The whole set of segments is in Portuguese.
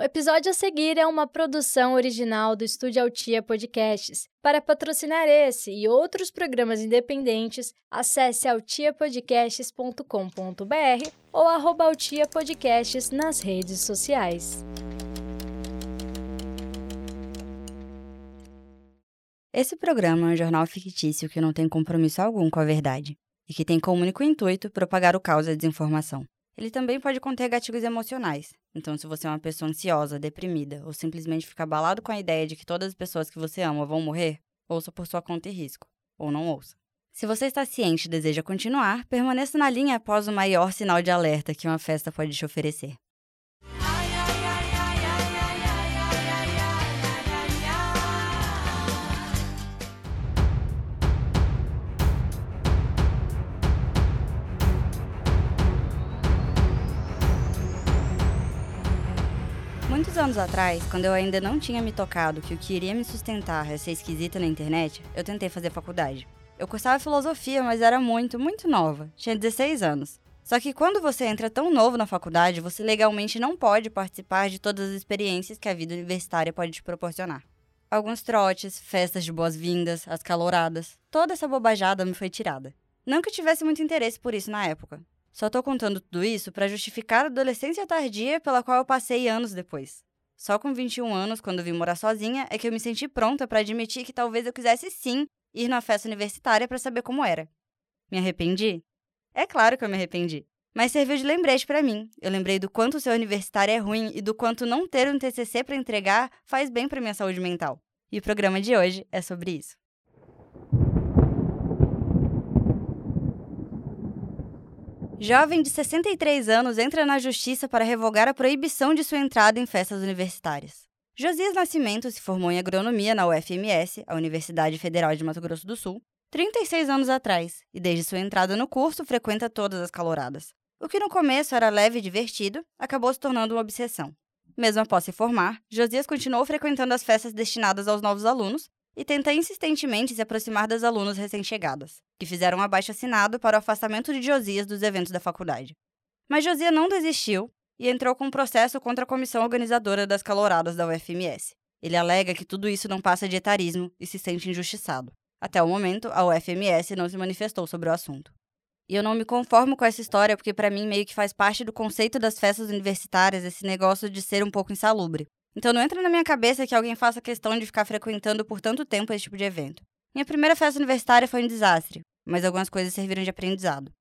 O episódio a seguir é uma produção original do Estúdio Altia Podcasts. Para patrocinar esse e outros programas independentes, acesse altiapodcasts.com.br ou arroba Altia Podcasts nas redes sociais. Esse programa é um jornal fictício que não tem compromisso algum com a verdade e que tem como único intuito propagar o caos e a desinformação. Ele também pode conter gatilhos emocionais. Então, se você é uma pessoa ansiosa, deprimida ou simplesmente fica abalado com a ideia de que todas as pessoas que você ama vão morrer, ouça por sua conta e risco, ou não ouça. Se você está ciente e deseja continuar, permaneça na linha após o maior sinal de alerta que uma festa pode te oferecer. Anos atrás, quando eu ainda não tinha me tocado que o que iria me sustentar é ser esquisita na internet, eu tentei fazer faculdade. Eu cursava filosofia, mas era muito, muito nova. Tinha 16 anos. Só que quando você entra tão novo na faculdade, você legalmente não pode participar de todas as experiências que a vida universitária pode te proporcionar. Alguns trotes, festas de boas-vindas, as caloradas, toda essa bobajada me foi tirada. Não que eu tivesse muito interesse por isso na época. Só tô contando tudo isso para justificar a adolescência tardia pela qual eu passei anos depois. Só com 21 anos, quando vim morar sozinha, é que eu me senti pronta para admitir que talvez eu quisesse sim ir na festa universitária para saber como era. Me arrependi? É claro que eu me arrependi. Mas serviu de lembrete para mim. Eu lembrei do quanto o seu universitário é ruim e do quanto não ter um TCC para entregar faz bem para minha saúde mental. E o programa de hoje é sobre isso. Jovem de 63 anos entra na justiça para revogar a proibição de sua entrada em festas universitárias. Josias Nascimento se formou em agronomia na UFMS, a Universidade Federal de Mato Grosso do Sul, 36 anos atrás, e desde sua entrada no curso frequenta todas as caloradas. O que no começo era leve e divertido, acabou se tornando uma obsessão. Mesmo após se formar, Josias continuou frequentando as festas destinadas aos novos alunos e tenta insistentemente se aproximar das alunas recém-chegadas, que fizeram um abaixo-assinado para o afastamento de Josias dos eventos da faculdade. Mas Josias não desistiu e entrou com um processo contra a comissão organizadora das caloradas da UFMS. Ele alega que tudo isso não passa de etarismo e se sente injustiçado. Até o momento, a UFMS não se manifestou sobre o assunto. E eu não me conformo com essa história porque para mim meio que faz parte do conceito das festas universitárias esse negócio de ser um pouco insalubre. Então não entra na minha cabeça que alguém faça questão de ficar frequentando por tanto tempo esse tipo de evento. Minha primeira festa universitária foi um desastre, mas algumas coisas serviram de aprendizado.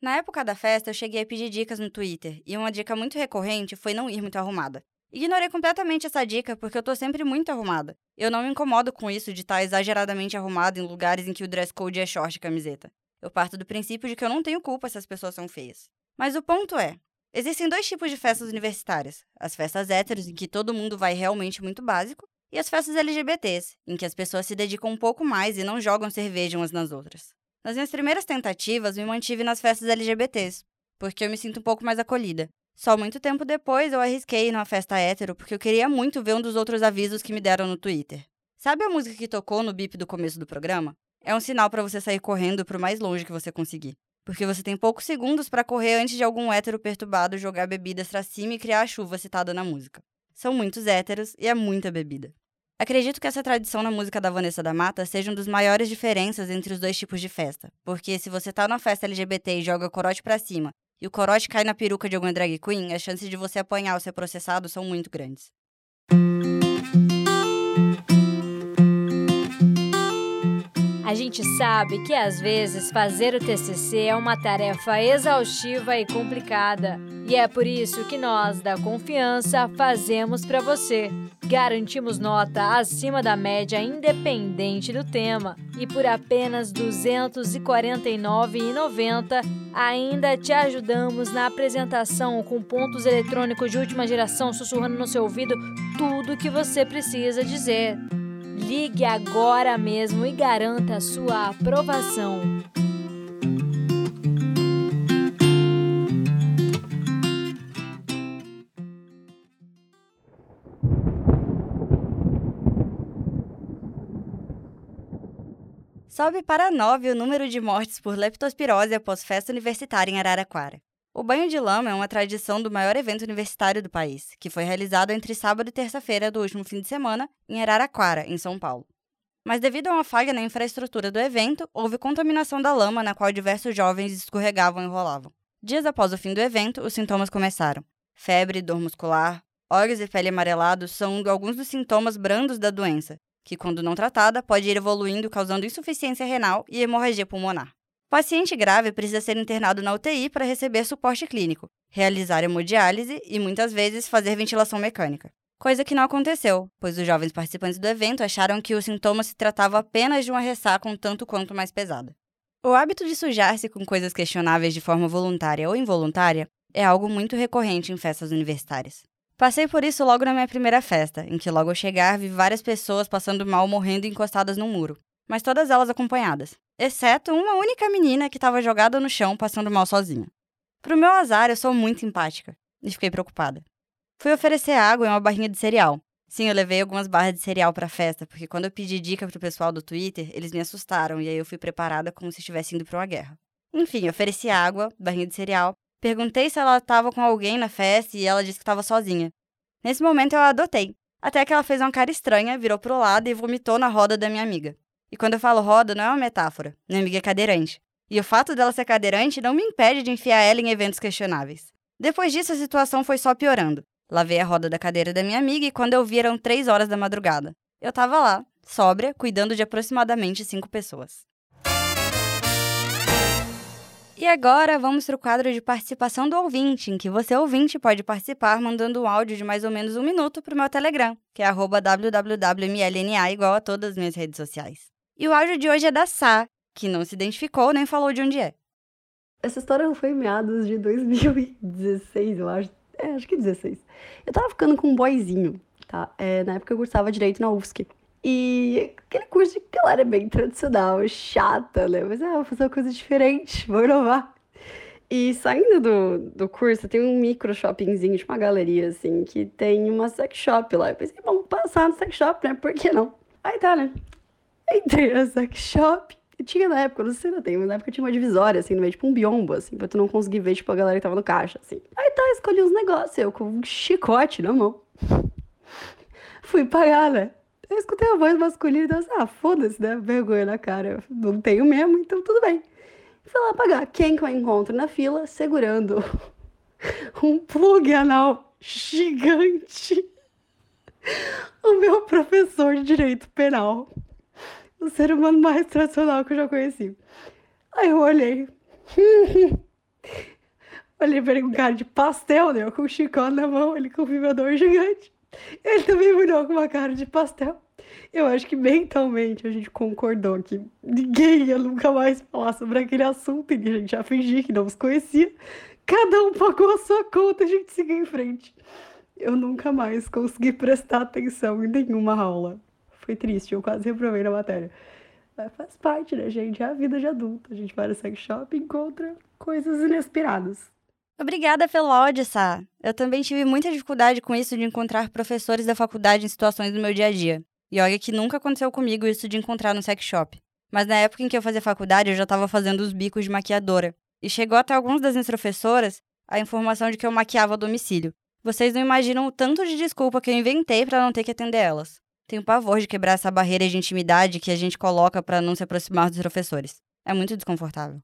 Na época da festa, eu cheguei a pedir dicas no Twitter, e uma dica muito recorrente foi não ir muito arrumada. Ignorei completamente essa dica porque eu tô sempre muito arrumada. Eu não me incomodo com isso de estar exageradamente arrumada em lugares em que o dress code é short e camiseta. Eu parto do princípio de que eu não tenho culpa se as pessoas são feias. Mas o ponto é, Existem dois tipos de festas universitárias: as festas héteros, em que todo mundo vai realmente muito básico, e as festas LGBTs, em que as pessoas se dedicam um pouco mais e não jogam cerveja umas nas outras. Nas minhas primeiras tentativas, me mantive nas festas LGBTs, porque eu me sinto um pouco mais acolhida. Só muito tempo depois eu arrisquei numa festa hétero porque eu queria muito ver um dos outros avisos que me deram no Twitter. Sabe a música que tocou no bip do começo do programa? É um sinal para você sair correndo pro mais longe que você conseguir porque você tem poucos segundos para correr antes de algum hétero perturbado jogar bebidas pra cima e criar a chuva citada na música. São muitos héteros e é muita bebida. Acredito que essa tradição na música da Vanessa da Mata seja uma das maiores diferenças entre os dois tipos de festa, porque se você tá numa festa LGBT e joga corote pra cima e o corote cai na peruca de alguma drag queen, as chances de você apanhar ou ser processado são muito grandes. A gente sabe que às vezes fazer o TCC é uma tarefa exaustiva e complicada. E é por isso que nós, da Confiança, fazemos para você. Garantimos nota acima da média independente do tema e por apenas R$ 249,90 ainda te ajudamos na apresentação com pontos eletrônicos de última geração sussurrando no seu ouvido tudo o que você precisa dizer. Ligue agora mesmo e garanta sua aprovação. Sobe para 9 o número de mortes por leptospirose após festa universitária em Araraquara. O banho de lama é uma tradição do maior evento universitário do país, que foi realizado entre sábado e terça-feira do último fim de semana em Araraquara, em São Paulo. Mas devido a uma falha na infraestrutura do evento, houve contaminação da lama na qual diversos jovens escorregavam e rolavam. Dias após o fim do evento, os sintomas começaram. Febre, dor muscular, olhos e pele amarelados são alguns dos sintomas brandos da doença, que, quando não tratada, pode ir evoluindo causando insuficiência renal e hemorragia pulmonar. Paciente grave precisa ser internado na UTI para receber suporte clínico, realizar hemodiálise e, muitas vezes, fazer ventilação mecânica. Coisa que não aconteceu, pois os jovens participantes do evento acharam que o sintoma se tratava apenas de uma ressaca um tanto quanto mais pesada. O hábito de sujar-se com coisas questionáveis de forma voluntária ou involuntária é algo muito recorrente em festas universitárias. Passei por isso logo na minha primeira festa, em que logo ao chegar vi várias pessoas passando mal morrendo encostadas num muro, mas todas elas acompanhadas exceto uma única menina que estava jogada no chão passando mal sozinha. Pro meu azar, eu sou muito empática e fiquei preocupada. Fui oferecer água e uma barrinha de cereal. Sim, eu levei algumas barras de cereal para a festa, porque quando eu pedi dica pro pessoal do Twitter, eles me assustaram e aí eu fui preparada como se estivesse indo para uma guerra. Enfim, ofereci água, barrinha de cereal, perguntei se ela estava com alguém na festa e ela disse que estava sozinha. Nesse momento eu a adotei, até que ela fez uma cara estranha, virou pro lado e vomitou na roda da minha amiga. E quando eu falo roda, não é uma metáfora. Minha amiga é cadeirante. E o fato dela ser cadeirante não me impede de enfiar ela em eventos questionáveis. Depois disso, a situação foi só piorando. Lavei a roda da cadeira da minha amiga e quando eu vi eram três horas da madrugada. Eu tava lá, sóbria, cuidando de aproximadamente cinco pessoas. E agora vamos para o quadro de participação do ouvinte, em que você, ouvinte, pode participar mandando um áudio de mais ou menos um minuto para o meu Telegram, que é www.mlna, igual a todas as minhas redes sociais. E o áudio de hoje é da Sá, que não se identificou nem falou de onde é. Essa história foi em meados de 2016, eu acho. É, acho que 16. Eu tava ficando com um boyzinho, tá? É, na época eu cursava Direito na UFSC. E aquele curso de galera bem tradicional, chata, né? Mas, ah, vou fazer uma coisa diferente, vou inovar. E saindo do, do curso, tem um micro shoppingzinho, tipo uma galeria, assim, que tem uma sex shop lá. Eu pensei, vamos passar no sex shop, né? Por que não? Aí tá, né? Entrei na sex shop. Tinha na época, não sei se tem, mas na época tinha uma divisória, assim, no meio, tipo um biombo, assim, pra tu não conseguir ver, tipo, a galera que tava no caixa, assim. Aí tá, escolhi uns negócios, eu com um chicote na mão. Fui pagar, né? Eu escutei a voz masculina e disse, ah, foda-se, né? Vergonha na cara. Eu não tenho mesmo, então tudo bem. Fui lá pagar. Quem que eu encontro na fila segurando um plug anal gigante? O meu professor de direito penal o ser humano mais tradicional que eu já conheci. Aí eu olhei. olhei pra ele com cara de pastel, né? Com o chicó na mão, ele com o vibrador gigante. Ele também me olhou com uma cara de pastel. Eu acho que mentalmente a gente concordou que ninguém ia nunca mais falar sobre aquele assunto e a gente já fingia que não os conhecia. Cada um pagou a sua conta, a gente seguiu em frente. Eu nunca mais consegui prestar atenção em nenhuma aula. Foi triste, eu quase reprovei na matéria. Mas faz parte, né, gente? É a vida de adulto. A gente vai no sex shop e encontra coisas inesperadas. Obrigada pelo áudio, Sá. Eu também tive muita dificuldade com isso de encontrar professores da faculdade em situações do meu dia a dia. E olha que nunca aconteceu comigo isso de encontrar no sex shop. Mas na época em que eu fazia faculdade, eu já estava fazendo os bicos de maquiadora. E chegou até alguns das minhas professoras a informação de que eu maquiava a domicílio. Vocês não imaginam o tanto de desculpa que eu inventei para não ter que atender elas. Tenho pavor de quebrar essa barreira de intimidade que a gente coloca para não se aproximar dos professores. É muito desconfortável.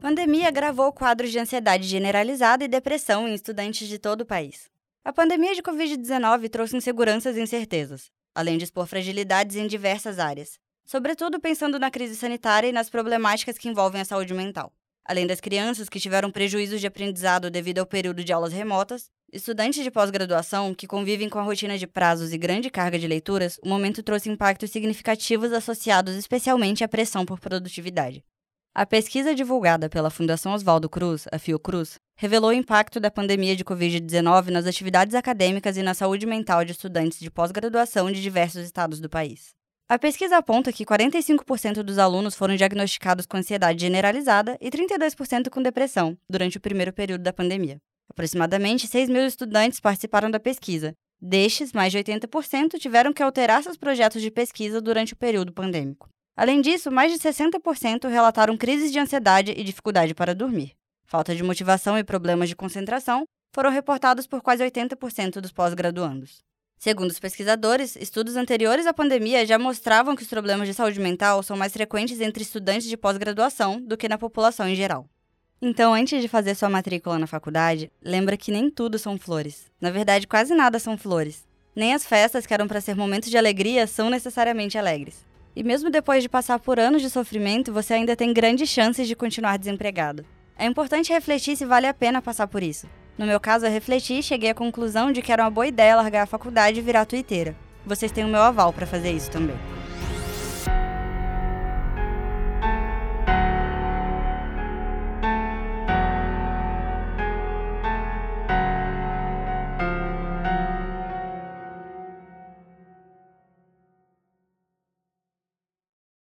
Pandemia agravou quadros de ansiedade generalizada e depressão em estudantes de todo o país. A pandemia de Covid-19 trouxe inseguranças e incertezas, além de expor fragilidades em diversas áreas, sobretudo pensando na crise sanitária e nas problemáticas que envolvem a saúde mental. Além das crianças que tiveram prejuízos de aprendizado devido ao período de aulas remotas, estudantes de pós-graduação que convivem com a rotina de prazos e grande carga de leituras, o momento trouxe impactos significativos associados especialmente à pressão por produtividade. A pesquisa divulgada pela Fundação Oswaldo Cruz, a Fiocruz, revelou o impacto da pandemia de Covid-19 nas atividades acadêmicas e na saúde mental de estudantes de pós-graduação de diversos estados do país. A pesquisa aponta que 45% dos alunos foram diagnosticados com ansiedade generalizada e 32% com depressão durante o primeiro período da pandemia. Aproximadamente 6 mil estudantes participaram da pesquisa. Destes, mais de 80% tiveram que alterar seus projetos de pesquisa durante o período pandêmico. Além disso, mais de 60% relataram crises de ansiedade e dificuldade para dormir. Falta de motivação e problemas de concentração foram reportados por quase 80% dos pós-graduandos. Segundo os pesquisadores, estudos anteriores à pandemia já mostravam que os problemas de saúde mental são mais frequentes entre estudantes de pós-graduação do que na população em geral. Então, antes de fazer sua matrícula na faculdade, lembra que nem tudo são flores. Na verdade, quase nada são flores. Nem as festas que eram para ser momentos de alegria são necessariamente alegres. E mesmo depois de passar por anos de sofrimento, você ainda tem grandes chances de continuar desempregado. É importante refletir se vale a pena passar por isso. No meu caso, eu refleti e cheguei à conclusão de que era uma boa ideia largar a faculdade e virar tuiteira. Vocês têm o meu aval para fazer isso também.